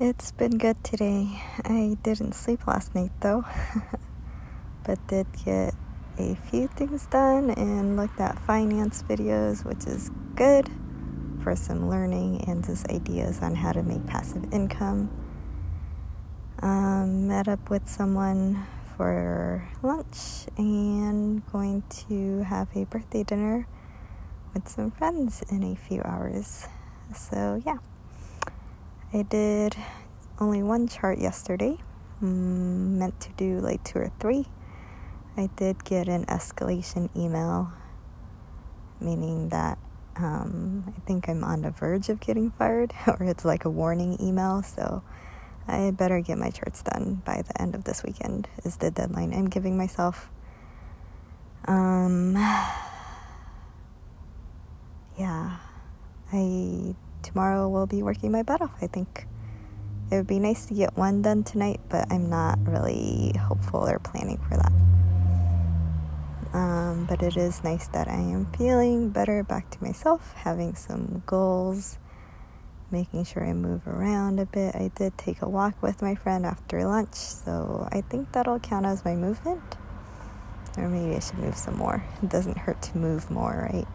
It's been good today. I didn't sleep last night though, but did get a few things done and looked at finance videos, which is good for some learning and just ideas on how to make passive income. Um, met up with someone for lunch and going to have a birthday dinner with some friends in a few hours. So, yeah. I did only one chart yesterday, mm, meant to do like two or three. I did get an escalation email, meaning that um, I think I'm on the verge of getting fired, or it's like a warning email. So I better get my charts done by the end of this weekend, is the deadline I'm giving myself. Um, yeah, I tomorrow will be working my butt off, I think. It would be nice to get one done tonight, but I'm not really hopeful or planning for that. Um, but it is nice that I am feeling better back to myself, having some goals, making sure I move around a bit. I did take a walk with my friend after lunch, so I think that'll count as my movement. Or maybe I should move some more. It doesn't hurt to move more, right?